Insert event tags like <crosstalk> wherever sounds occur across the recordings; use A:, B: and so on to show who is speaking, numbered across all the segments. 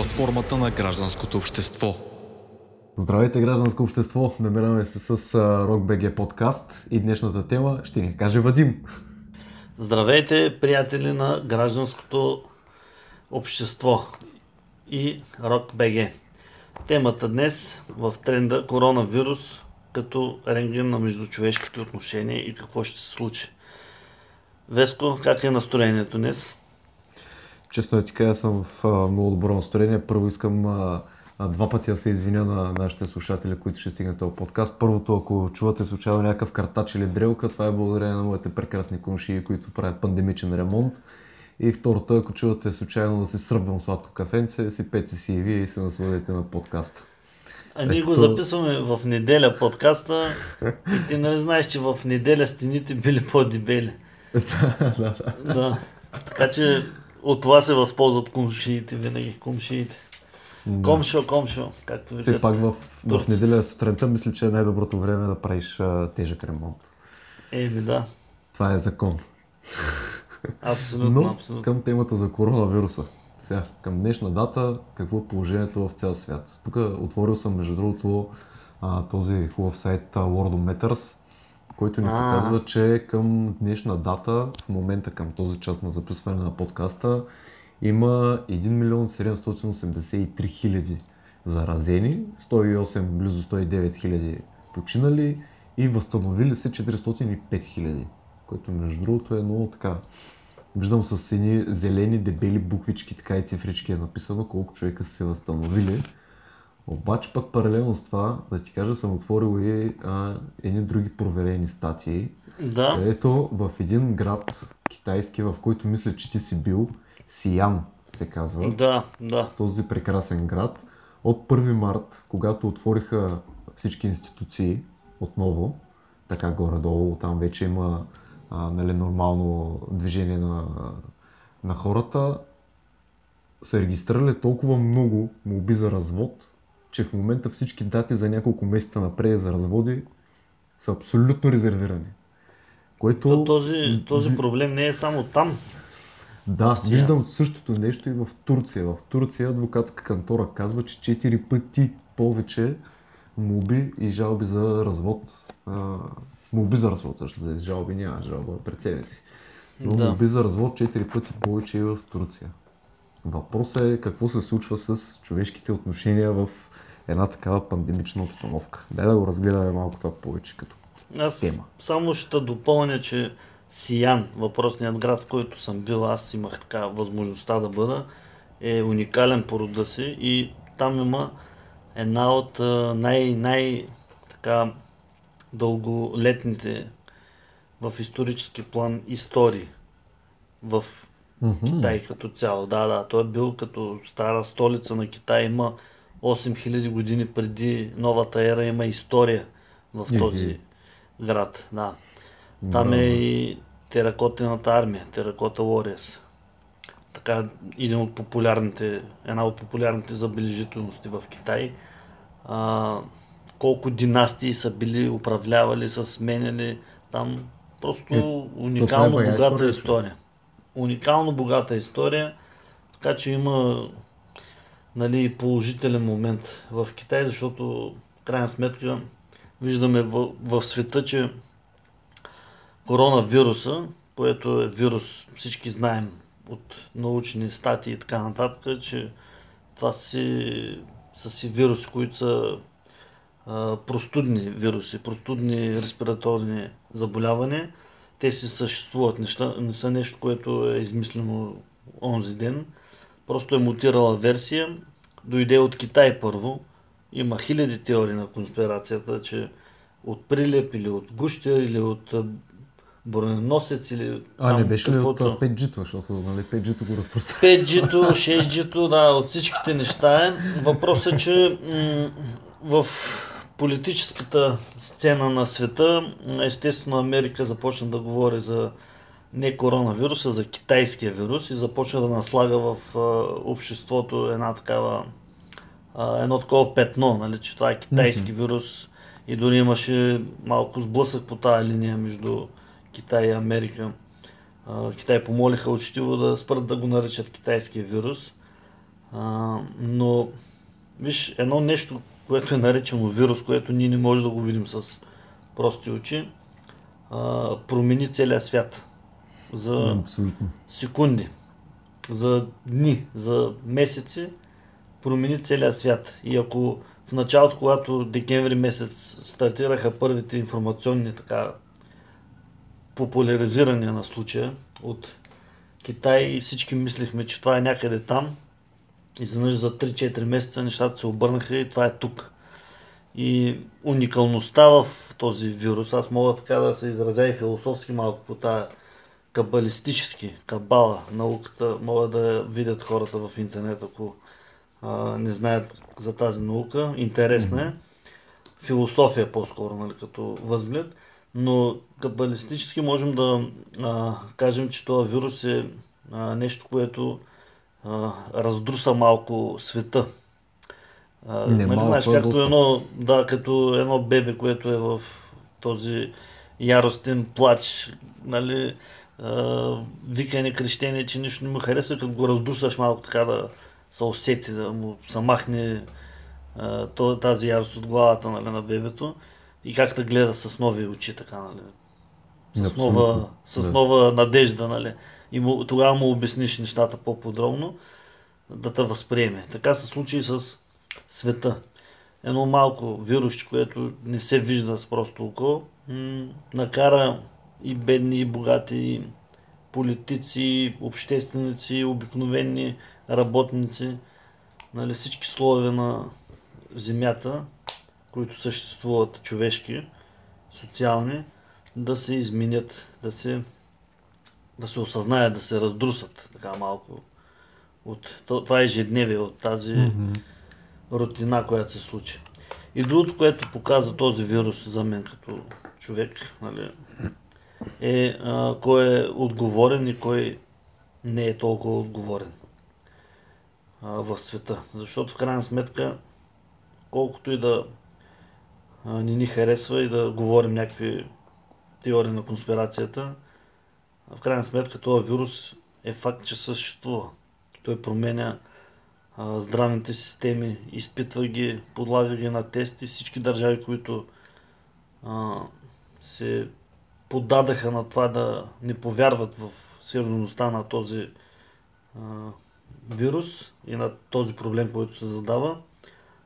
A: платформата на гражданското общество.
B: Здравейте, гражданско общество! Намираме се с RockBG подкаст и днешната тема ще ни каже Вадим.
C: Здравейте, приятели на гражданското общество и RockBG. Темата днес в тренда коронавирус като рентген на междучовешките отношения и какво ще се случи. Веско, как е настроението днес?
B: Честно да ти кажа, съм в много добро настроение. Първо искам а, два пъти да се извиня на нашите слушатели, които ще стигнат този подкаст. Първото, ако чувате случайно някакъв картач или дрелка, това е благодарение на моите прекрасни конши, които правят пандемичен ремонт. И второто, ако чувате случайно да се сръбвам сладко кафенце, си пете си и вие и се насладите на подкаста.
C: А ние го записваме в неделя подкаста и ти нали знаеш, че в неделя стените били по-дебели. <laughs>
B: да, да,
C: да. да. Така че от това се възползват кумшиите винаги, кумшиите. Да. Комшо, комшо, както ви
B: Все пак в, в неделя сутринта мисля, че е най-доброто време да правиш а, тежък ремонт.
C: Еми да.
B: Това е закон.
C: Абсолютно,
B: Но
C: абсолютно.
B: към темата за коронавируса. Сега, към днешна дата, какво е положението в цял свят? Тук отворил съм, между другото, а, този хубав сайт Worldometers, който ни показва, че към днешна дата, в момента към този час на записване на подкаста, има 1 милион 783 хиляди заразени, 108, близо 109 хиляди починали и възстановили се 405 хиляди, което между другото е много така. Виждам с едни зелени, дебели буквички, така и цифрички е написано колко човека са се възстановили. Обаче пък паралелно с това, да ти кажа, съм отворил и а, едни други проверени статии,
C: да.
B: където в един град китайски, в който мисля, че ти си бил, Сиян се казва.
C: Да, да.
B: Този прекрасен град. От 1 март, когато отвориха всички институции отново, така горе-долу, там вече има а, нали, нормално движение на, на хората, са регистрирали толкова много молби за развод, че в момента всички дати за няколко месеца напред за разводи са абсолютно резервирани. Което...
C: То, този, този проблем не е само там.
B: Да, виждам същото нещо и в Турция. В Турция адвокатска кантора казва, че 4 пъти повече моби и жалби за развод. А, моби за развод, също за жалби няма, жалба пред себе си. Но да. моби за развод 4 пъти повече и в Турция. Въпросът е какво се случва с човешките отношения в една такава пандемична обстановка. Дай да го разгледаме малко това повече като
C: Аз
B: тема.
C: само ще допълня, че Сиян, въпросният град, в който съм бил, аз имах така възможността да бъда, е уникален по рода си и там има една от най- най- така дълголетните в исторически план истории в
B: Mm-hmm.
C: Китай като цяло. Да, да, той е бил като стара столица на Китай, има 8000 години преди новата ера, има история в този град. Да. Там е и теракотената армия, Теракота Warriors. Така, един от популярните, една от популярните забележителности в Китай. А, колко династии са били управлявали, са сменяли там. Просто
B: Е,
C: уникално богата
B: история,
C: история. Уникално богата история, така че има нали, положителен момент в Китай, защото в крайна сметка виждаме в, в света, че коронавируса, което е вирус, всички знаем от научни статии и така нататък, че това си, са си вируси, които са а, простудни вируси, простудни респираторни заболявания. Те си съществуват, неща, не са нещо, което е измислено онзи ден. Просто е мутирала версия. Дойде от Китай първо. Има хиляди теории на конспирацията, че от прилеп или от гущер или от броненосец или
B: А,
C: там
B: не беше ли
C: каквото...
B: от 5G-то, защото нали, 5G-то го разпространя.
C: 5G-то, 6G-то, <laughs> да, от всичките неща е. Въпросът е, че м- в политическата сцена на света, естествено Америка започна да говори за не коронавируса, за китайския вирус и започна да наслага в обществото една такава, едно такова петно, нали, че това е китайски вирус и дори имаше малко сблъсък по тази линия между Китай и Америка. Китай помолиха учтиво да спрат да го наричат китайския вирус. Но, виж, едно нещо, което е наречено вирус, което ние не можем да го видим с прости очи, промени целия свят за
B: Абсолютно.
C: секунди, за дни, за месеци, промени целия свят. И ако в началото, когато декември месец стартираха първите информационни така популяризирания на случая от Китай и всички мислихме, че това е някъде там. Изведнъж за 3-4 месеца нещата се обърнаха и това е тук. И уникалността в този вирус, аз мога така да се изразя и философски малко по тази кабалистически, кабала, науката, могат да видят хората в интернет, ако а, не знаят за тази наука. Интересна е. Философия по-скоро, нали, като възглед. Но кабалистически можем да а, кажем, че този вирус е а, нещо, което а, раздруса малко света. А,
B: Не
C: нали, знаеш,
B: а
C: както едно, да, като едно бебе, което е в този яростен плач, нали, викане, крещение, че нищо не му харесва, като го раздусаш малко така да се усети, да му се махне тази ярост от главата нали, на бебето и как да гледа с нови очи, така, нали. С нова, с
B: да.
C: нова надежда, нали. И му, тогава му обясниш нещата по-подробно, да те възприеме. Така се случи и с света. Едно малко вирусче, което не се вижда с просто око, накара и бедни, и богати, и политици, общественици, обикновени работници, нали, всички слоеве на земята, които съществуват човешки, социални, да се изменят, да се, да се осъзнаят, да се раздрусат така малко от то- това ежедневие, от тази
B: Мгм.
C: Рутина, която се случи. И другото, което показва този вирус за мен като човек, нали, е а, кой е отговорен и кой не е толкова отговорен а, в света. Защото в крайна сметка, колкото и да а, не ни харесва и да говорим някакви теории на конспирацията, в крайна сметка този вирус е факт, че съществува. Той променя здравните системи, изпитва ги, подлага ги на тести. Всички държави, които а, се поддадаха на това да не повярват в сериозността на този а, вирус и на този проблем, който се задава,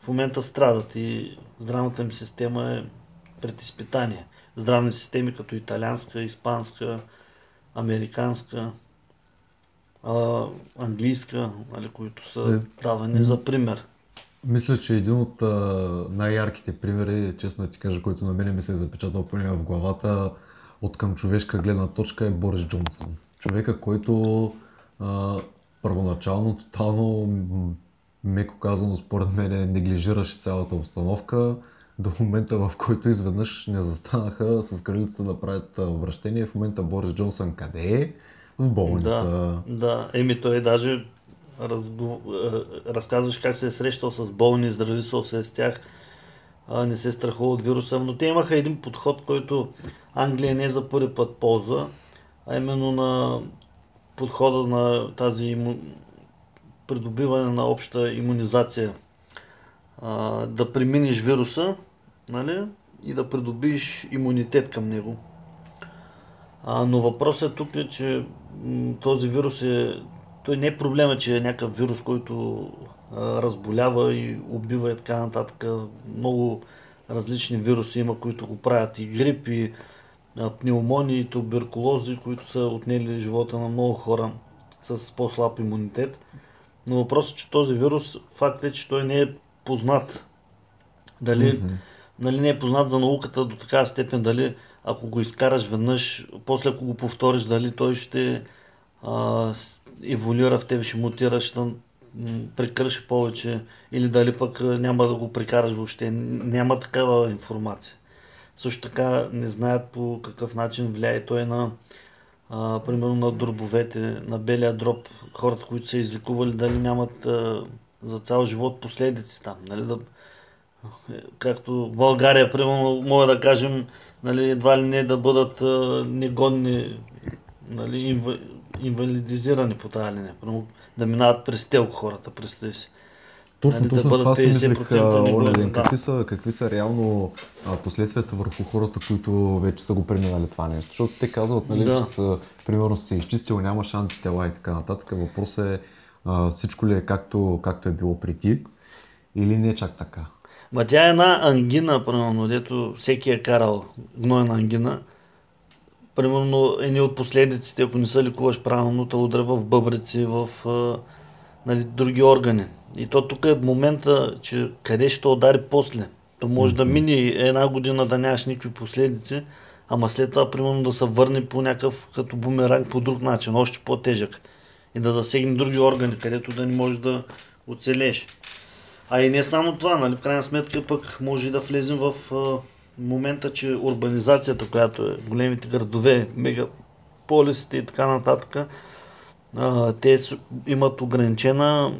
C: в момента страдат и здравната им система е пред изпитание. Здравни системи като италианска, испанска, американска, а, английска, нали, които са
B: Е,
C: давани за пример.
B: Мисля, че един от а, най-ярките примери, честно да ти кажа, който на мене ми се е запечатал поне в главата, от към човешка гледна точка е Борис Джонсън. Човека, който а, първоначално тотално, меко казано, според мен, неглижираше цялата обстановка, до момента в който изведнъж не застанаха с кралицата да правят обращение. В момента Борис Джонсън къде е? В болница.
C: Да, да. Еми той даже разгов... е, разказваш как се е срещал с болни, здрависал се е с тях, не се е страхува от вируса, но те имаха един подход, който Англия не за първи път ползва, а именно на подхода на тази иму... придобиване на обща иммунизация. Да преминеш вируса, нали, и да придобиеш имунитет към него. А, но въпросът тук е, че този вирус е... Той не е проблема, че е някакъв вирус, който а, разболява и убива и така нататък. Много различни вируси има, които го правят. И грип, и пневмонии, и туберкулози, които са отнели живота на много хора с по-слаб имунитет. Но въпросът е, че този вирус, факт е, че той не е познат. Дали
B: Мгм.
C: нали, не е познат за науката до такава степен, дали ако го изкараш веднъж, после ако го повториш, дали той ще а, еволюира в тебе, ще мутира, ще прекърши повече или дали пък няма да го прекараш въобще. Няма такава информация. Също така не знаят по какъв начин влияе той на а, примерно на дробовете, на белия дроб, хората, които са излекували, дали нямат а, за цял живот последици там, нали, да, както в България, примерно, мога да кажем, нали, едва ли не да бъдат а, негодни нали, инва, инвалидизирани по тази линия. Да минават през телко хората, представи си.
B: Точно,
C: Нали, да
B: точно
C: бъдат
B: си мислех
C: 50% не
B: а, оня
C: бъдат,
B: ден.
C: да.
B: Какви са, какви са реално а, последствията върху хората, които вече са го преминали това нещо? Защото те казват, нали,
C: Да.
B: че са, примерно се изчистил, нямаш антитела и така нататък. Въпросът е а, всичко ли е както, както е било преди или не е чак така?
C: Ма тя е една ангина, примерно, дето всеки е карал гнойна ангина. Примерно, едни от последиците, ако не се лекуваш правилно, те удря в бъбреци, в нали, други органи. И то тук е момента, че къде ще удари после. То може да
B: Мгм.
C: мине една година да нямаш никакви последици, ама след това, примерно, да се върне по някакъв като бумеранг по друг начин, още по-тежък. И да засегне други органи, където да не можеш да оцелееш. А и не само това, нали, в крайна сметка пък може и да влезем в момента, че урбанизацията, която е големите градове, мегаполисите и така нататък, те имат ограничена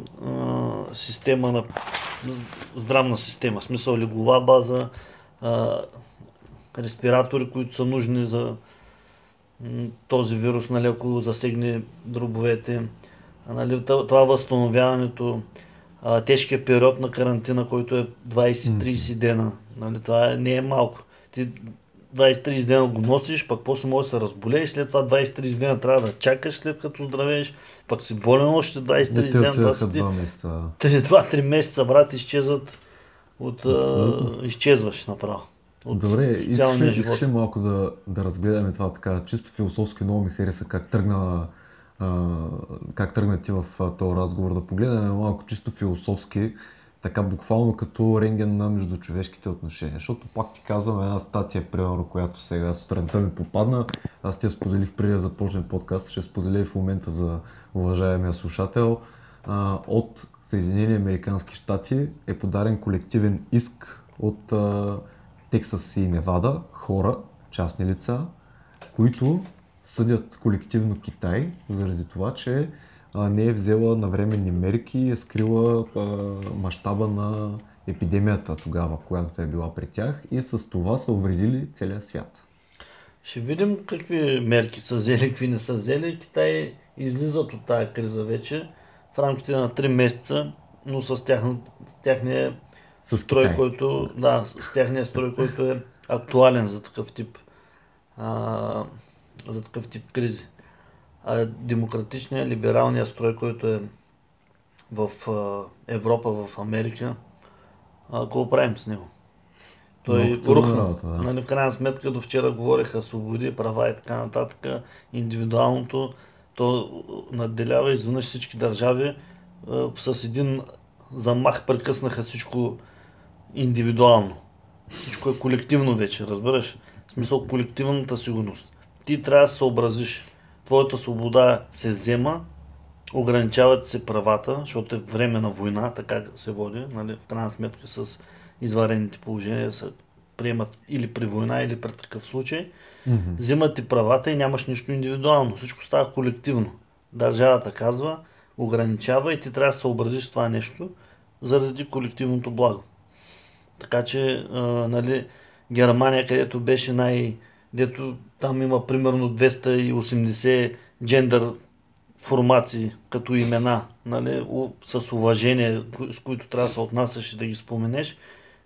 C: система на здравна система, в смисъл леглова база, респиратори, които са нужни за този вирус, нали, ако засегне дробовете, нали, това възстановяването, а, тежкият период на карантина, който е 20-30 дена. Нали, това е, не е малко. Ти 20-30 дена го носиш, пък после може да се разболееш, след това 20-30 дена трябва да чакаш след като здравееш, пък си болен още 20-30
B: Не те
C: дена. Това са ти
B: два месеца.
C: 2-3 месеца, брат, изчезват от... А, изчезваш направо. От
B: Добре, искаш ли, искаш ли малко да, да разгледаме това така, чисто философски много ми хареса как тръгна, как тръгна ти в този разговор, да погледаме малко чисто философски, така буквално като рентген на междучовешките отношения. Защото пак ти казвам една статия, примерно, която сега сутринта ми попадна, аз ти я споделих преди да започнем подкаст, ще споделя и в момента за уважаемия слушател. От Съединени Американски щати е подаден колективен иск от Тексас и Невада, хора, частни лица, които съдят колективно Китай заради това, че а, не е взела навременни мерки и е скрила а, мащаба на епидемията тогава, когато е била при тях и с това са увредили целия свят.
C: Ще видим какви мерки са взели, какви не са взели. Китай излизат от тази криза вече в рамките на 3 месеца, но с тяхна, тяхния
B: С
C: строй,
B: Китай.
C: който, да, с тяхния строй, който е актуален за такъв тип, а, за такъв тип кризи. А демократичният, либералният строй, който е в Европа, в Америка, а, какво правим с него? Той
B: трудна
C: рухна.
B: работа, да.
C: Нали, в крайна сметка до вчера говореха свободи, права и така нататък. Индивидуалното, то надделява изведнъж всички държави с един замах прекъснаха всичко индивидуално. Всичко е колективно вече, разбираш? В смисъл колективната сигурност. Ти трябва да се съобразиш. Твоята свобода се взема, ограничават се правата, защото е време на война, така се води, нали? в крайна сметка с изварените положения се приемат или при война, или при такъв случай.
B: Мгм.
C: Взимат ти правата и нямаш нищо индивидуално. Всичко става колективно. Държавата казва, ограничава и ти трябва да съобразиш това нещо заради колективното благо. Така че, а, нали, Германия, където беше най... дето там има примерно 280 джендър формации като имена, нали, с уважение, с които трябва да се отнасяш и да ги споменеш.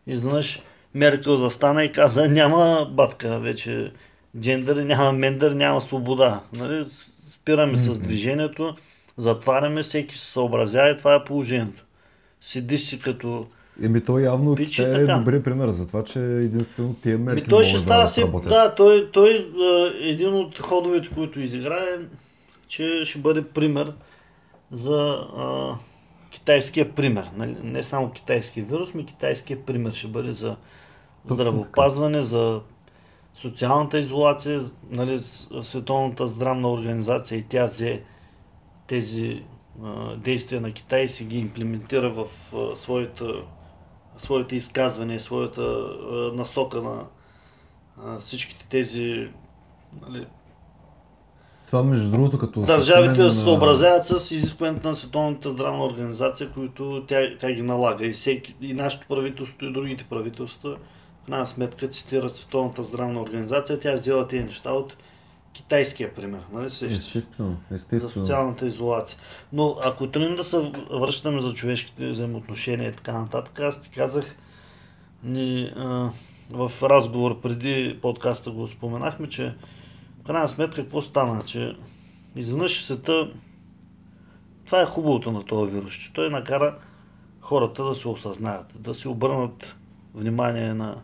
C: Изведнъж Меркел застана и каза, няма батка вече джендър, няма мендър, няма свобода. Нали, с- спираме с
B: Мгм.
C: движението, затваряме, всеки се съобразява и това е положението. Седиш си като
B: Еми то явно
C: Пичи
B: Китай е
C: така.
B: добрият пример за това, че единствено тия мерки
C: Ми той ще става
B: да
C: си, да, той, той един от ходовете, които изиграе, че ще бъде пример за а, китайския пример. Нали? Не само китайския вирус, но китайския пример ще бъде за
B: Точно
C: здравеопазване, за социалната изолация. Нали? Световната здравна организация и тя взе тези действия на Китай и си ги имплементира в своята, своите изказвания, своята а, насока на а, всичките тези нали,
B: Това между другото като
C: държавите се съобразяват с изискването на Световната здравна организация, които тя, тя ги налага. И, всеки, и нашето правителство и другите правителства в крайна сметка цитират Световната здравна организация. Тя е взела тези неща от китайския пример, нали сещаш?
B: Естествено,
C: За
B: естествено.
C: социалната изолация. Но ако тръгнем да се връщаме за човешките взаимоотношения и така нататък, аз ти казах, ни, а, в разговор преди подкаста го споменахме, че в крайна сметка какво стана, че изведнъж света, това е хубавото на този вирус, че той накара хората да се осъзнаят, да си обърнат внимание на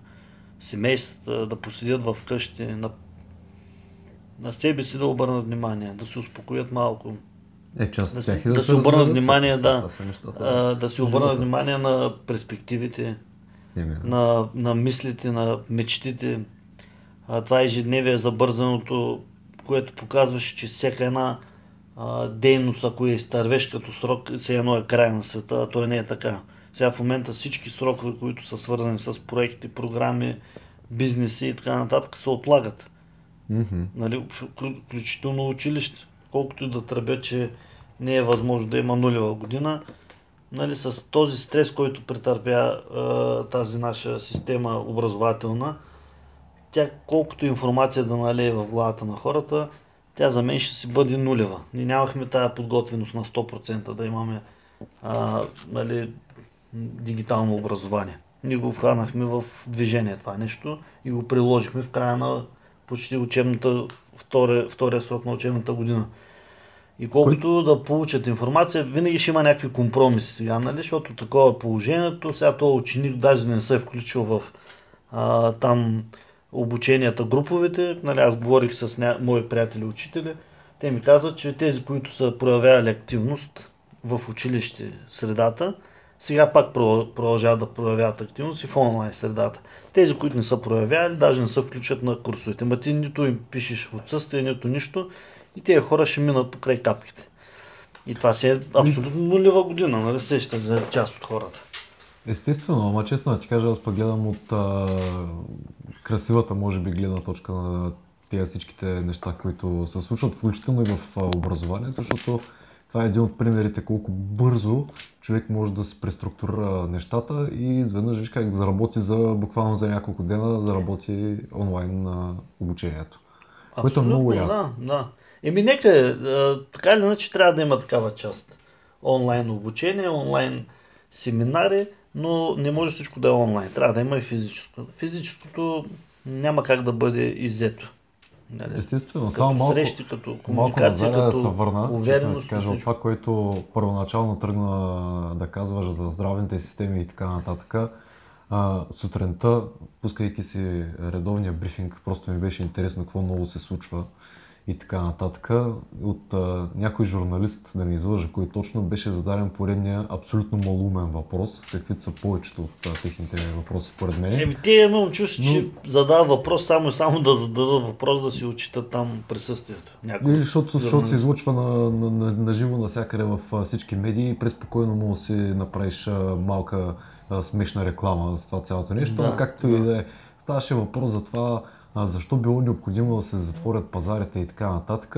C: семействата, да поседят в къщи, на, на себе си да обърнат внимание, да се успокоят малко,
B: Е, част
C: Да се-
B: тях и
C: да
B: се
C: се обърнат внимание, да. да
B: на
C: обърнат внимание на перспективите,
B: да.
C: на, на мислите, на мечтите. А, това ежедневие забързаното, което показваше, че всяка една а, дейност, ако я изтървеш като срок, все едно е край на света, а той не е така. Сега в момента всички срокове, които са свързани с проекти, програми, бизнеси и така нататък, се отлагат.
B: Мгм.
C: Нали, вклю- включително училище. Колкото и да тръбя, че не е възможно да има нулева година, нали, с този стрес, който претърпя а, тази наша система образователна, тя колкото информация да налее в главата на хората, тя за мен ще си бъде нулева. Ние нямахме тая подготвеност на 100% да имаме а, нали, дигитално образование. Ние го вкарнахме в движение това нещо и го приложихме в края на почти учебната, втория, втория срок на учебната година. И колкото да получат информация, винаги ще има някакви компромиси сега, нали? Защото такова е положението. Сега този ученик даже не се е включил в а, там обученията, груповите. Нали, аз говорих с ня... мои приятели учители. Те ми казват, че тези, които са проявявали активност в училище средата, сега пак про- продължават да проявяват активност и в онлайн средата. Тези, които не са проявявали, даже не се включат на курсовете. Ма ти нито им пишеш отсъствие, нито нищо и тези хора ще минат покрай капките. И това си е абсолютно нулева година, нали сещаш за част от хората.
B: Естествено, ама честно да ти кажа, аз пък гледам от а, красивата, може би, гледна точка на тези всичките неща, които се случват, включително и в образованието, защото това е един от примерите колко бързо човек може да се преструктурира нещата и изведнъж виж как заработи за буквално за няколко дена, заработи онлайн на обучението. Което е много яко.
C: Да, да. Еми нека, а, така или иначе трябва да има такава част. Онлайн обучение, онлайн семинари, но не може всичко да е онлайн. Трябва да има и физическо. Физическото няма как да бъде иззето. Нали?
B: Естествено,
C: Като
B: само малко,
C: срещи, като
B: малко
C: комуникация,
B: да
C: като
B: се върна, да
C: увереност.
B: ти кажа, това, което първоначално тръгна да казваш за здравните системи и така нататък. А, сутринта, пускайки си редовния брифинг, просто ми беше интересно какво ново се случва и така нататък. От а, някой журналист, да не излъжа кой точно, беше зададен поредния абсолютно малумен въпрос, каквито са повечето от а, техните въпроси според мен.
C: Еми, те имам чувство,
B: Но-
C: че задава въпрос само и само да зададат въпрос да си отчитат там присъствието. Някой.
B: Или защото, защото се излъчва на, на, на, на живо навсякъде в а, всички медии и преспокойно може да си направиш а, малка а, смешна реклама с това цялото нещо.
C: Да,
B: както
C: да.
B: и да е, ставаше въпрос за това защо било необходимо да се затворят пазарите и така нататък.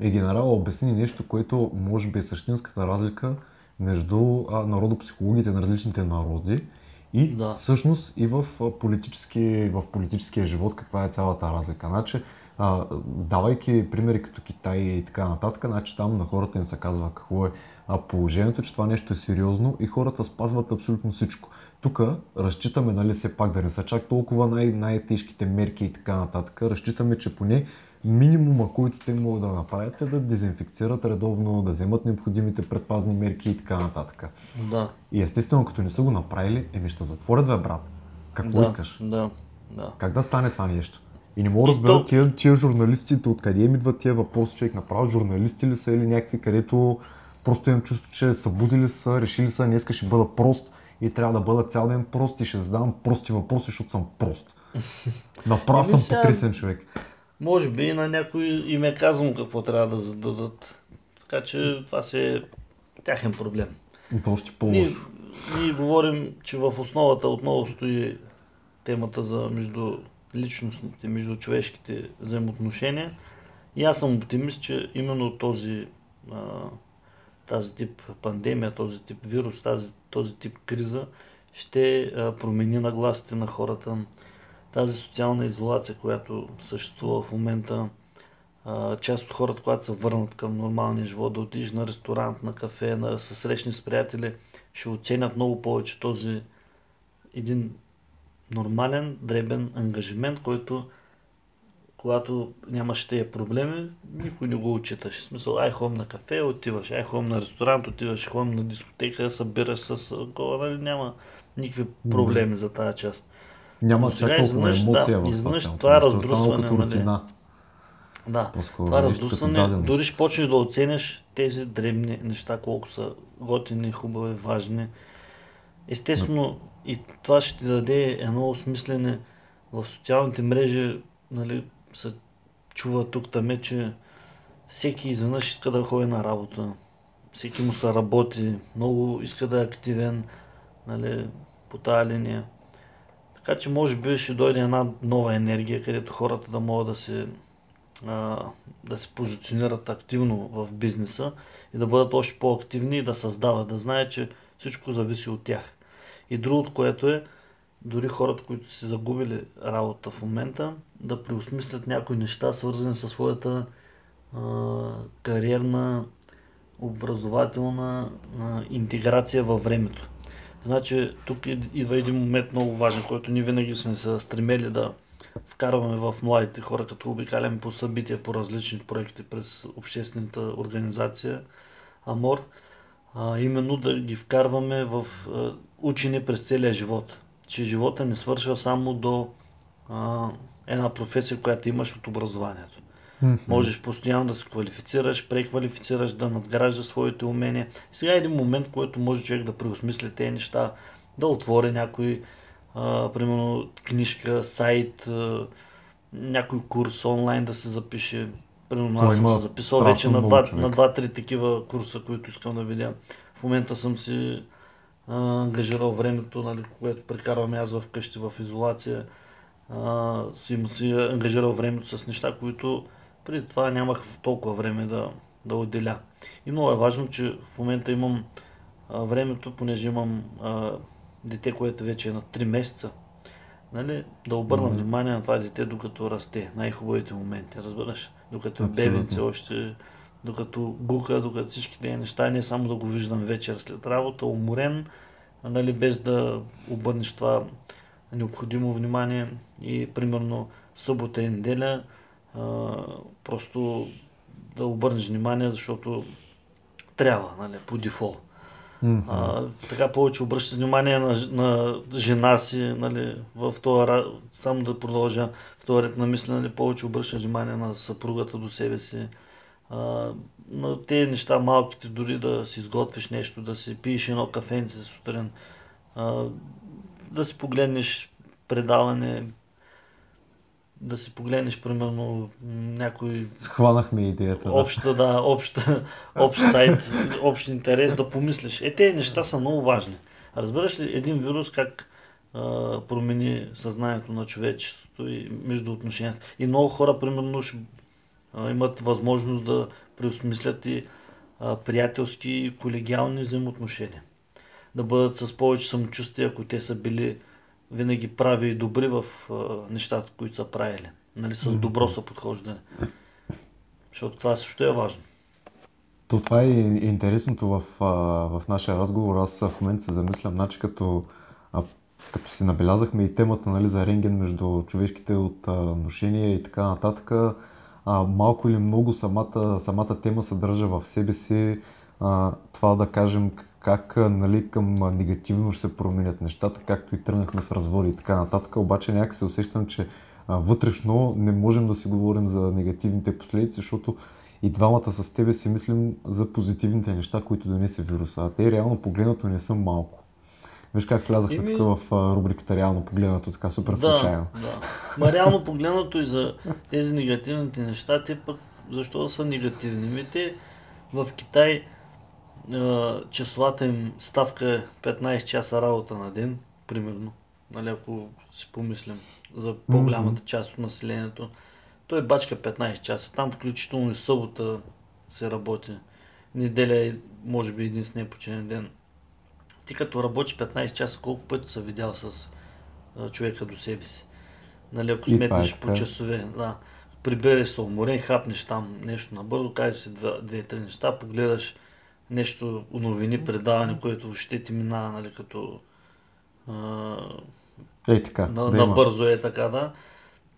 B: И генерала обясни нещо, което може би е същинската разлика между народопсихологите на различните народи и
C: Да.
B: всъщност и в, политически, в политическия живот каква е цялата разлика. Значи, а, давайки примери като Китай и така нататък, значи там на хората им се казва какво е положението, че това нещо е сериозно и хората спазват абсолютно всичко. Тук разчитаме, нали, все пак да не са чак толкова най- най-тежките мерки и така нататък. Разчитаме, че поне минимума, който те могат да направят е да дезинфекцират редовно, да вземат необходимите предпазни мерки и така нататък.
C: Да.
B: И естествено, като не са го направили, еми ще затворят, бе, брат. Какво
C: да,
B: искаш?
C: Да, да.
B: Как да стане това нещо? И не мога да разбера
C: то-
B: тия, тия журналистите, откъде им идват тия въпроси, човек направо журналисти ли са или някакви, където просто имам чувство, че събудили са, решили са, днеска ще бъда прост и трябва да бъда цял ден прост и ще задавам прости въпроси, защото съм прост. Направо съм
C: сега-
B: потресен човек.
C: Може би на някой им е казано какво трябва да зададат. Така че това си е тяхен проблем.
B: И то още
C: Ние,
B: по-лошо.
C: ние говорим, че в основата отново стои темата за между личностните, между човешките взаимоотношения. И аз съм оптимист, че именно този, а, тази тип пандемия, този тип вирус, тази, този тип криза ще промени нагласите на хората. Тази социална изолация, която съществува в момента, част от хората, когато се върнат към нормалния живот, да отидеш на ресторант, на кафе, на се срещни с приятели, ще оценят много повече този един нормален, дребен ангажимент, който когато нямаш тези проблеми, никой не го отчиташ. В смисъл, ай хом на кафе, отиваш, ай хом на ресторант, отиваш, хом на дискотека, събираш с кола, нали, няма никакви проблеми за тази част.
B: Няма
C: сега изведнъж, да, изведнъж това
B: нещо,
C: раздрусване, нали? Да,
B: По-скоро
C: това раздусване,
B: даденост.
C: дори ще почнеш да оценяш тези дребни неща, колко са готини, хубави, важни. Естествено, и това ще ти даде едно осмислене в социалните мрежи, нали, се чува тук таме, че всеки изведнъж иска да ходи на работа. Всеки му се работи, много иска да е активен, нали, по тази линия. Така че може би ще дойде една нова енергия, където хората да могат да се, а, да се позиционират активно в бизнеса и да бъдат още по-активни и да създават, да знаят, че всичко зависи от тях. И другото, което е, дори хората, които са загубили работа в момента, да преосмислят някои неща, свързани със своята а, кариерна, образователна а, интеграция във времето. Значи тук ид- идва един момент много важен, който ние винаги сме се стремели да вкарваме в младите хора, като обикаляме по събития, по различни проекти през обществената организация Амор, а, именно да ги вкарваме в учене през целия живот. Че живота не свършва само до а, една професия, която имаш от образованието.
B: Мгм.
C: Можеш постоянно да се квалифицираш, преквалифицираш, да надграждаш своите умения. Сега е един момент, в който може човек да преосмисли тези неща, да отвори някой, а, примерно, книжка, сайт, а, някой курс онлайн да се запише. Примерно аз съм се записал вече на
B: много
C: два-
B: човек.
C: на два-три такива курса, които искам да видя. В момента съм си ангажирал времето, нали, което прекарвам аз вкъщи в изолация. А, си, си ангажирал времето с неща, които преди това нямах толкова време да, да отделя. И много е важно, че в момента имам а, времето, понеже имам а, дете, което вече е на 3 месеца, нали, да обърна
B: Мгм.
C: внимание на това дете, докато расте. Най-хубавите моменти, разбираш? Докато е бебенце още, докато гука, докато всички тези неща, не само да го виждам вечер след работа, уморен, нали, без да обърнеш това необходимо внимание и примерно събота и неделя а, просто да обърнеш внимание, защото трябва, нали, по дефолт.
B: Мгм.
C: А, така повече обръщаш внимание на, на жена си, нали, в този, ра- само да продължа в този ред на мисля, нали, повече обръщаш внимание на съпругата до себе си. А, на тези неща малките, дори да си изготвиш нещо, да си пиеш едно кафенце сутрин, а, да си погледнеш предаване, да си погледнеш примерно някой
B: Схванахме идеята. да.
C: обща, да, обща, общ сайт, общ интерес, да помислиш. Е, тези неща са много важни. Разбираш ли един вирус как а, промени съзнанието на човечеството и между отношенията. И много хора, примерно, ще, имат възможност да преосмислят и приятелски и колегиални взаимоотношения. Да бъдат с повече самочувствие, ако те са били винаги прави и добри в нещата, които са правили. Нали, с добро съподхождане. Защото това също е важно.
B: То това е интересното в, в нашия разговор. Аз в момента се замислям, значи като, като си набелязахме и темата нали, за рентген между човешките отношения и така нататък, а, малко или много самата, самата тема съдържа в себе си а, това да кажем как нали, към негативно ще се променят нещата, както и тръгнахме с разводи и така нататък. Обаче някак се усещам, че а, вътрешно не можем да си говорим за негативните последици, защото и двамата с тебе си мислим за позитивните неща, които донесе вируса. А те реално погледнато не са малко. Виж как влязахме
C: Еми-
B: тук в а, рубриката реално погледнато, така супер случайно.
C: Да. Ма реално погледнато и за тези негативните неща, те пък защо са негативни? Ми те в Китай а, числата им ставка е 15 часа работа на ден, примерно. Нали, ако си помислим за по-голямата част от населението. Той бачка 15 часа. Там включително и събота се работи. Неделя е, може би, единствения починен ден. Ти като работиш 15 часа, колко пъти се видял с а, човека до себе си? Нали, ако
B: е
C: сметнеш по часове, да. прибереш се уморен, хапнеш там нещо набързо, кажеш си две- две-три неща, погледаш нещо, новини, предаване, което въобще ти минава, нали, като а,
B: Ей така,
C: на,
B: да
C: набързо е така, да.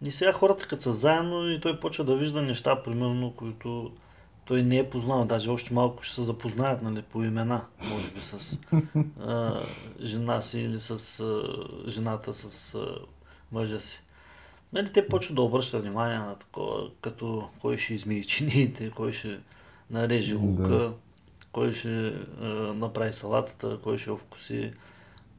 C: И сега хората като са заедно и той почва да вижда неща, примерно, които той не е познал, даже още малко ще се запознаят, нали, по имена, може би с <laughs> а, жена си или с а, жената с а, мъжа си. Нали, те почват да обръщат внимание на такова, като кой ще измие чиниите, кой ще нареже
B: Да.
C: лука, кой ще а, направи салатата, кой ще овкуси.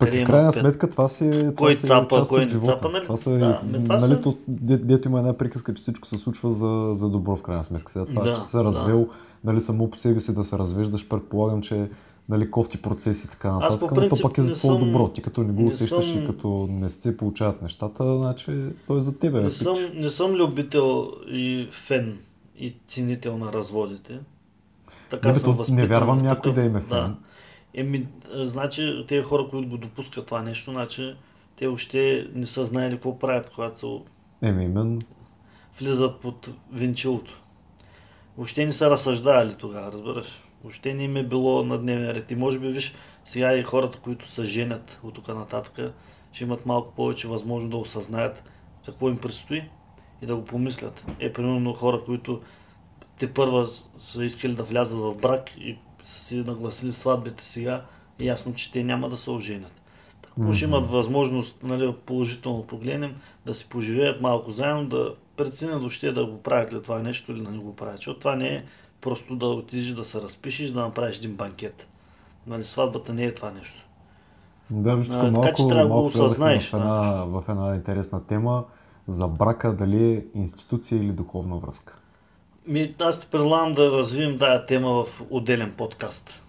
B: Пък
C: къде
B: в крайна сметка това си, това
C: Кой
B: си е
C: цапа,
B: част
C: кой
B: от живота.
C: цапа, нали?
B: Това са,
C: Да, ме това
B: нали,
C: са-
B: де, дето има една приказка, че всичко се случва за, за добро в крайна сметка. Сега това,
C: Да,
B: че се е развел, нали, само по себе си да се развеждаш, предполагам, че нали, кофти процеси и така нататък, но то пък е за твое добро. Ти като не го
C: не
B: усещаш
C: съм-
B: и като не се получават нещата, значи то е за тебе.
C: Не съм, не съм любител и фен и ценител на разводите. Така
B: Не,
C: съм
B: то не вярвам някой
C: такъв-
B: да им е фен.
C: Еми, значи, тези хора, които го допускат това нещо, значи, те още не са знаели какво правят, когато са
B: Еми, именно.
C: влизат под венчилото. Въобще не са разсъждавали тогава, разбираш. Въобще не им е било на дневен ред. И може би, виж, сега и хората, които се женят от тук нататък, ще имат малко повече възможност да осъзнаят какво им предстои и да го помислят. Е, примерно хора, които те първа са искали да влязат в брак и са си нагласили сватбите сега, е ясно, че те няма да се оженят. Ако ще
B: Мгм.
C: имат възможност, нали, положително погледнем, да си поживеят малко заедно, да преценят въобще да го правят ли това нещо или да не го правят. Защото това не е просто да отидеш да се разпишеш, да направиш един банкет. Нали, сватбата не е това нещо.
B: Да, виж,
C: А, така
B: малко,
C: че трябва да го осъзнаеш
B: в една, в една интересна тема за брака, дали е институция или духовна връзка.
C: Ми, аз ти предлагам да развием тая тема в отделен подкаст.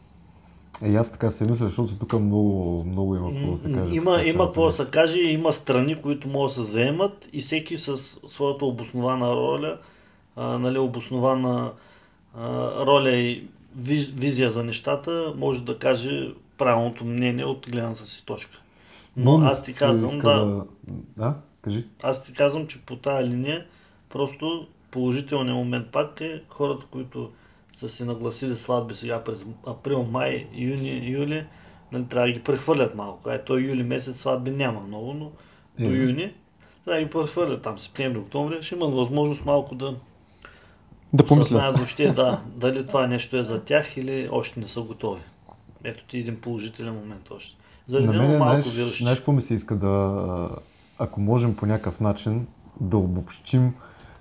B: Е, аз така си мисля, защото тук много, много има какво да се каже.
C: Има, има какво да се каже, има страни, които могат да се заемат и всеки с своята обоснована роля, а, нали, обоснована а, роля и виз, визия за нещата, може да каже правилното мнение от гледната си точка. Но
B: ми
C: аз ти казвам,
B: иска
C: да,
B: Да, кажи.
C: аз ти казвам, че по тази линия просто положителният момент пак е хората, които са си нагласили сватби сега през април, май, юни, юли, нали, трябва да ги прехвърлят малко. Е, той юли месец сватби няма много, но
B: Е,
C: до
B: да.
C: юни трябва да ги прехвърлят там септември, октомври. Ще имат възможност малко да
B: Да помисля.
C: осъзнаят въобще да, дали това нещо е за тях или още не са готови. Ето ти един положителен момент още. За
B: На мен,
C: малко
B: знаеш, знаеш какво ми се иска да, ако можем по някакъв начин да обобщим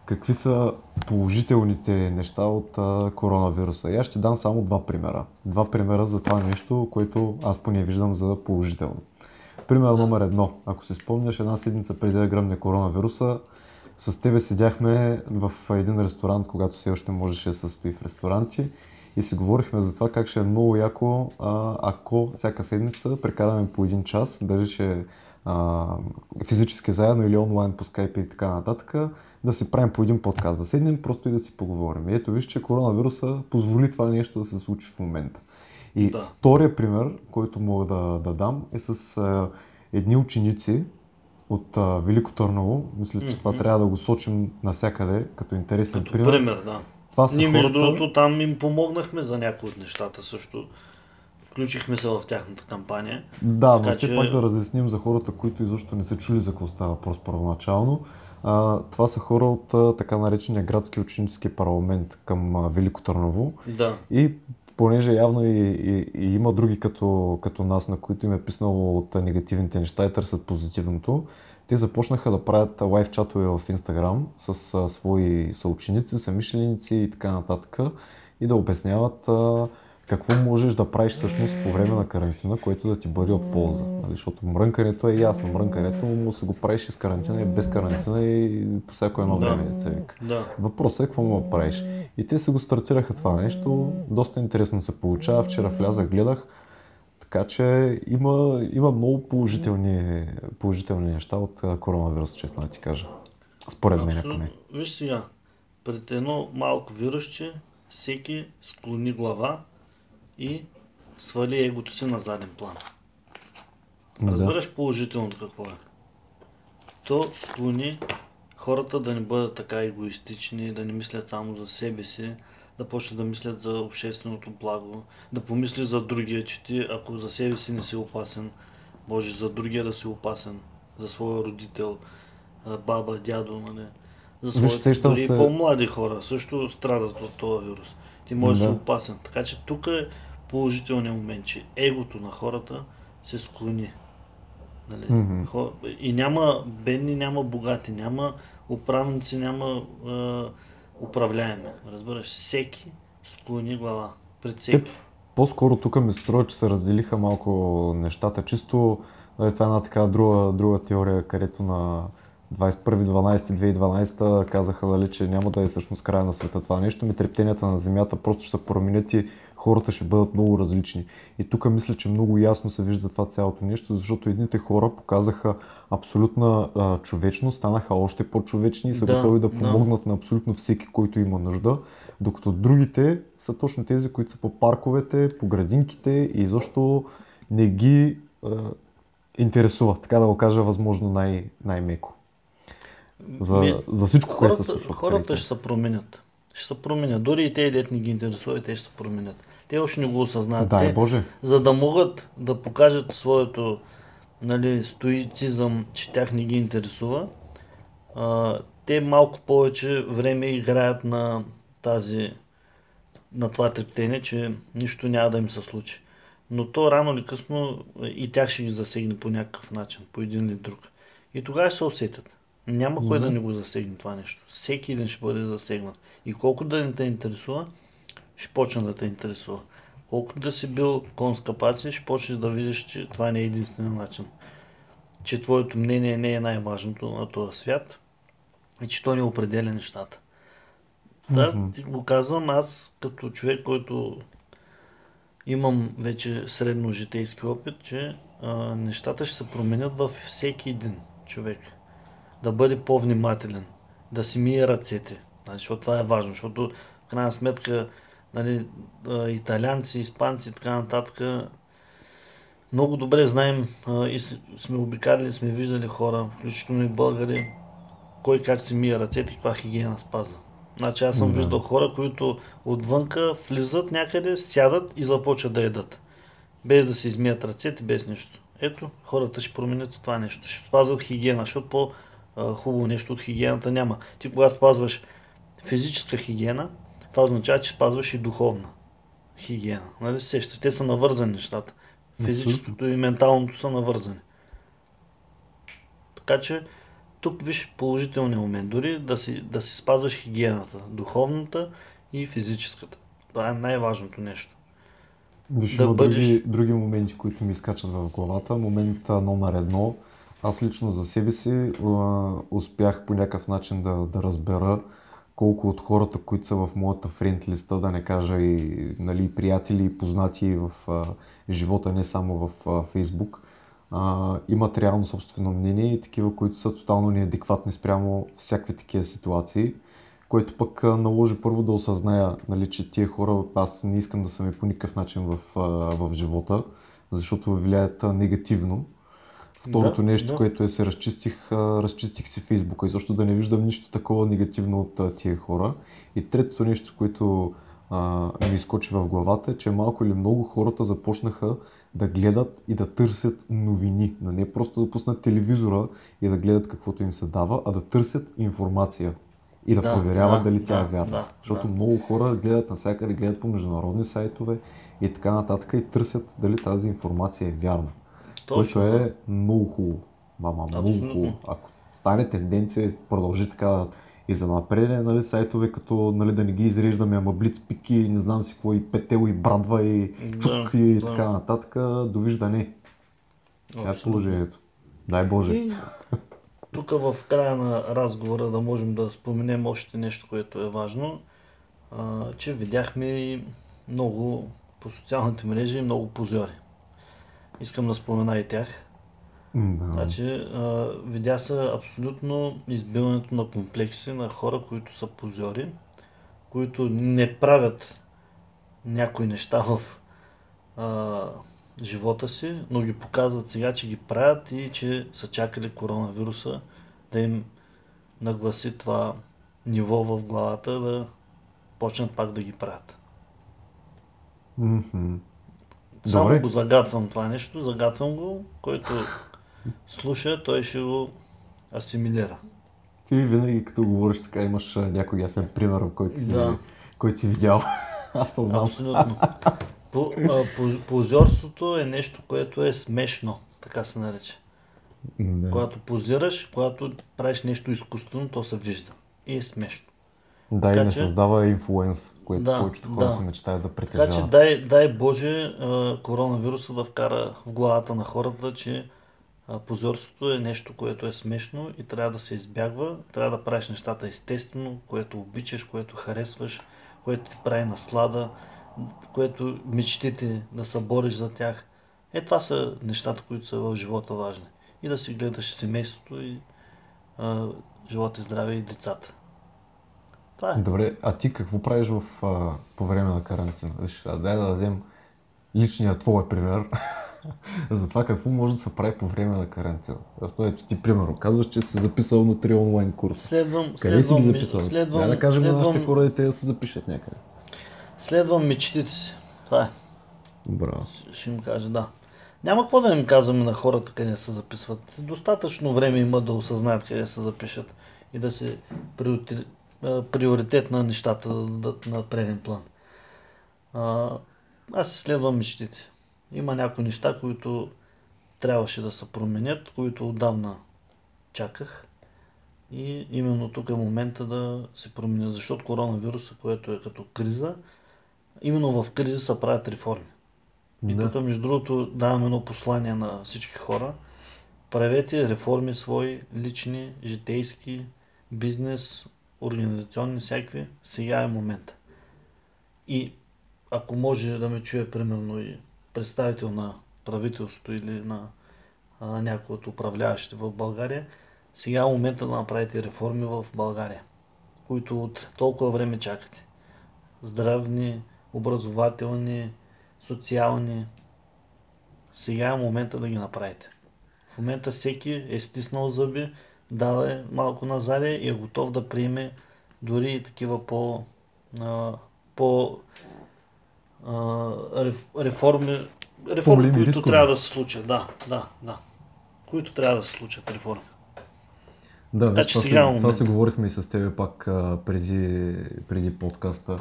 B: какви са положителните неща от а, коронавируса. И аз ще дам само два примера. Два примера за това нещо, което аз поне виждам за положително. Пример номер едно. Ако си спомняш, една седмица преди да гръмне коронавируса, с тебе седяхме в един ресторант, когато все още можеше да се състои в ресторанти и си говорихме за това как ще е много яко, а, ако всяка седмица прекараме по един час, дали ще а, физически заедно или онлайн по скайпа и така нататък, да си правим по един подкаст, да седнем просто и да си поговорим. И ето виж, че коронавируса позволи това нещо да се случи в момента. И
C: Да.
B: втория пример, който мога да, да дам, е с а, едни ученици от а, Велико Търново. Мисля, че това
C: Мгм.
B: трябва да го сочим навсякъде като интересен
C: Като
B: пример.
C: пример, да.
B: Това са
C: Ние, между
B: хората...
C: другото, там им помогнахме за някои от нещата също. Включихме се в тяхната кампания.
B: Да, но
C: Така
B: все
C: че-
B: пак да разясним за хората, които изобщо не са чули за какво става въпрос първоначално. А, това са хора от а, така наречения градски ученически парламент към а, Велико Търново.
C: Да.
B: И понеже явно и, и, и има други като, като нас, на които им е писнало от негативните неща и търсят позитивното, те започнаха да правят лайв чатове в Инстаграм с а, свои съученици, самишленици и така нататък и да обясняват а, какво можеш да правиш всъщност по време на карантина, което да ти бъде от полза. Нали? Защото мрънкането е ясно. Мрънкането му се го правиш и с карантина, и без карантина, и по всяко едно
C: Да.
B: време, деца вика.
C: Да.
B: Въпросът е какво му да правиш. И те се го стартираха това нещо. Доста интересно се получава. Вчера влязах, гледах. Така че има, има много положителни, положителни неща от а, коронавируса, честно да ти кажа. Според мен поне.
C: Виж сега, пред едно малко вирусче, всеки склони глава и свали егото си на заден план.
B: Да.
C: Разбираш положителното какво е? То склони хората да не бъдат така егоистични, да не мислят само за себе си, да почнат да мислят за общественото благо, да помислиш за другия, че ти ако за себе си не си опасен, може за другия да си опасен, за своя родител, баба, дядо, нали? За своите дори и
B: се-
C: по-млади хора също страдат от този вирус. Ти можеш да си
B: Да.
C: опасен. Така че тук е положителният момент, че егото на хората се склони. Нали? Хо- И няма бедни, няма богати, няма управници, няма е, управляеми. Разбираш, всеки склони глава пред всеки.
B: по-скоро тук ми се струва, че се разделиха малко нещата. Чисто нали, това е една така друга, друга теория, където на 21.12.2012 казаха, нали, че няма да е всъщност края на света това нещо, ми трептенията на Земята просто ще се променят и хората ще бъдат много различни. И тук мисля, че много ясно се вижда това цялото нещо, защото едните хора показаха абсолютна а, човечност, станаха още по-човечни и са
C: Да,
B: готови да
C: да.
B: помогнат на абсолютно всеки, който има нужда, докато другите са точно тези, които са по парковете, по градинките и изобщо не ги а, интересува, така да го кажа, възможно най- най-меко. За,
C: Ми,
B: за всичко, което се
C: хората,
B: случва.
C: хората ще се променят. Ще се променят. Дори и те, дет не ги интересува, те ще се променят. Те още не го осъзнават.
B: Дай
C: те,
B: Боже.
C: за да могат да покажат своето нали, стоицизъм, че тях не ги интересува, а, те малко повече време играят на тази на това трептение, че нищо няма да им се случи. Но то рано или късно и тях ще ги засегне по някакъв начин, по един или друг. И тогава ще се усетят. Няма кой да
B: Мгм.
C: не го засегне това нещо. Всеки един ще бъде засегнат. И колко да не те интересува, ще почне да те интересува. Колкото да си бил кон с капаци, ще почнеш да видиш, че това не е единствения начин. Че твоето мнение не е най-важното на този свят и че то не определя нещата. Да,
B: Мгм.
C: ти го казвам аз като човек, който имам вече средно житейски опит, че а, нещата ще се променят във всеки един човек. Да бъде по-внимателен, да си мие ръцете, нали, защото това е важно, защото в крайна сметка нали, италианци, испанци и така нататък много добре знаем и сме обикаляли, сме виждали хора, включително и българи, кой как си мие ръцете и каква хигиена спазва. Значи аз съм
B: Да.
C: виждал хора, които отвънка влизат някъде, сядат и започват да едат. Без да си измият ръцете, без нищо. Ето, хората ще променят това нещо. Ще спазват хигиена, защото по-хубаво нещо от хигиената няма. Ти когато спазваш физическа хигиена, това означава, че спазваш и духовна хигиена. Нали се сещаш? Те са навързани нещата. Физическото и менталното са навързани. Така че тук виж положителния момент. Дори да си, да си спазваш хигиената, духовната и физическата. Това е най-важното нещо.
B: Виж,
C: да бъдеш-
B: други, други моменти, които ми скачат в главата. Момент номер едно. Аз лично за себе си а, успях по някакъв начин да, да разбера колко от хората, които са в моята френд листа, да не кажа и нали, приятели и познати в а, живота, не само в а, Фейсбук, а, имат реално собствено мнение и такива, които са тотално неадекватни спрямо всякакви такива ситуации което пък наложи първо да осъзная, нали, че тия хора, аз не искам да съм и по никакъв начин в, а, в живота, защото влияят негативно. Второто
C: Да,
B: нещо,
C: да.
B: което е се разчистих, разчистих си Фейсбука и защо да не виждам нищо такова негативно от тия хора. И третото нещо, което а, ми изкочи в главата е, че малко или много хората започнаха да гледат и да търсят новини, но не просто да пуснат телевизора и да гледат каквото им се дава, а да търсят информация и да,
C: Да,
B: проверяват
C: да,
B: дали тя е
C: да,
B: вярна.
C: да,
B: Защото
C: да.
B: много хора гледат навсякъде, гледат по международни сайтове и така нататък и търсят дали тази информация е вярна.
C: Точно,
B: което
C: да.
B: е много хубаво. Мама, много хубаво. Ако стане тенденция продължи така и за напред, нали, сайтове като нали, да не ги изреждаме, ама Блицпик и не знам си какво, и Петел, и Брадва, и
C: Да,
B: Чук и
C: да.
B: така нататък, довиждане. Това е положението. Дай Боже.
C: И тук в края на разговора да можем да споменем още нещо, което е важно, а, че видяхме много по социалните мрежи много позори. Искам да спомена и тях.
B: Да.
C: Значи, а, видя се абсолютно избиването на комплекси на хора, които са позори, които не правят някои неща в а, живота си, но ги показват сега, че ги правят и че са чакали коронавируса да им нагласи това ниво в главата да почнат пак да ги правят.
B: Мгм.
C: Само
B: Добре.
C: го загатвам това нещо, загатвам го, който слуша, той ще го асимилира.
B: Ти винаги като говориш така имаш някой ясен пример, който си,
C: Да.
B: който си видял. <laughs> Аз то знам.
C: Абсолютно. По, а, по, позорството е нещо, което е смешно, така се нарича.
B: Да.
C: Когато позираш, когато правиш нещо изкуствено, то се вижда. И е смешно.
B: Да, и
C: Така
B: не
C: че-
B: създава инфлуенс, което
C: Да,
B: повечето хора
C: да.
B: се мечтаят да
C: Така че дай, дай Боже коронавируса да вкара в главата на хората, че позорството е нещо, което е смешно и трябва да се избягва. Трябва да правиш нещата естествено, което обичаш, което харесваш, което ти прави наслада, което мечтите да се бориш за тях. Е, това са нещата, които са в живота важни. И да си гледаш семейството и а, живот и здраве и децата. Това е.
B: Добре, а ти какво правиш в, а, по време на карантина? Виж, а дай да дадем личния твой пример <laughs> за това какво може да се прави по време на карантина. Ето, ти примерно, казваш, че си записал на три онлайн курса.
C: Следвам,
B: Къде си ги
C: следвам,
B: записал?
C: следвам,
B: Дай да кажем на
C: следвам,
B: нашите хора и те да се запишат някъде.
C: следвам мечтите си. Това е.
B: Браво.
C: Ще им кажа, да. Няма какво да им казваме на хората къде се записват. Достатъчно време има да осъзнаят къде се запишат и да се приоритет на нещата на преден план. Аз изследвам мечтите. Има някои неща, които трябваше да се променят, които отдавна чаках. И именно тук е момента да се променя, защото коронавируса, което е като криза, именно в криза се правят реформи. И
B: Да.
C: тук, между другото, давам едно послание на всички хора. Правете реформи свои, лични, житейски, бизнес, организационни, всякакви. Сега е момента. И ако може да ме чуе, примерно, и представител на правителството или на а, някой от управляващите в България, сега е момента да направите реформи в България, които от толкова време чакате. Здравни, образователни, социални. Сега е момента да ги направите. В момента всеки е стиснал зъби, дал е малко назаде и е готов да приеме дори и такива по, а, по а, реформи, реформи които
B: рискове.
C: трябва да се случат. Да, да, да. Които трябва да се случат реформи.
B: Да,
C: Така че
B: това,
C: сега е
B: си, това си говорихме и с теб пак а, преди, преди подкаста.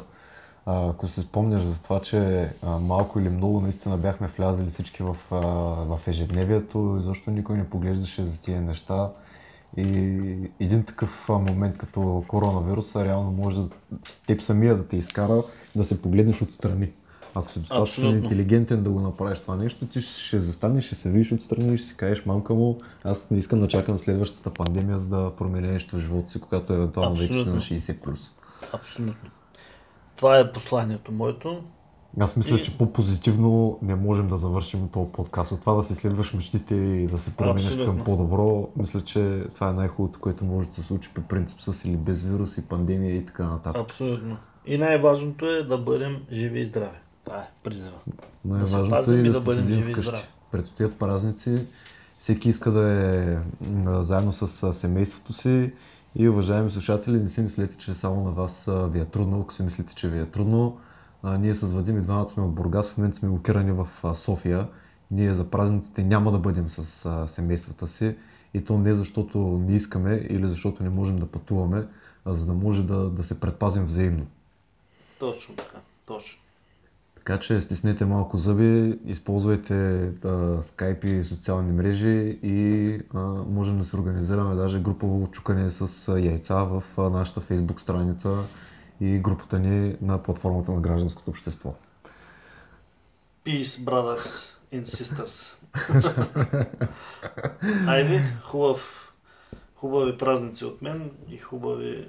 B: А, ако се спомняш за това, че а, малко или много наистина бяхме влязли всички в, а, в ежедневието и защо никой не поглеждаше за тия неща. И един такъв момент като коронавируса реално може да, теб самия да те изкара да се погледнеш отстрани. Ако си достатъчно интелигентен да го направиш това нещо, ти ще застанеш, ще се видиш отстрани и ще си кажеш, мамка му, аз не искам да чакам следващата пандемия, за да променя нещо в живота си, когато евентуално вече си на
C: Абсолютно.
B: 60+. плюс.
C: Абсолютно. Това е посланието моето.
B: Аз мисля,
C: И-
B: че по-позитивно не можем да завършим този подкаст. От това да си следваш мечтите и да се променяш към по-добро, мисля, че това е най-хубавото, което може да се случи по принцип с или без вирус и пандемия и така нататък.
C: Абсолютно. И най-важното е да бъдем живи и здрави. Това е призива.
B: Най-важното
C: пазим
B: е да,
C: да бъдем живи и здрави.
B: Предстоят празници, всеки иска да е заедно с семейството си и уважаеми слушатели, не си мислете, че само на вас ви е трудно, ако си мислите, че ви е трудно. А, ние с Вадим и двамата сме от Бургас, в момента сме локирани в а, София. Ние за празниците няма да бъдем с а, семействата си и то не защото не искаме или защото не можем да пътуваме, а за да може да, да се предпазим взаимно.
C: Точно така. Точно.
B: Така че стиснете малко зъби, използвайте а, скайп и социални мрежи и а, можем да се организираме даже групово чукане с яйца в а, нашата фейсбук страница и групата ни на платформата на гражданското общество.
C: Peace, brothers and sisters. <laughs> Айде, хубав, хубави празници от мен и хубави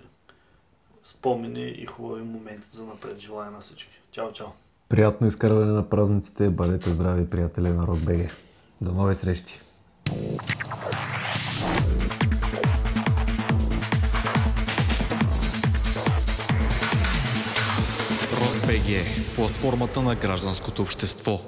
C: спомени и хубави моменти за напред. Желая на всички. Чао, чао.
B: Приятно изкарване на празниците, бъдете здрави, приятели на Рокбеге. До нови срещи!
A: Рок.бг, платформата на гражданското общество.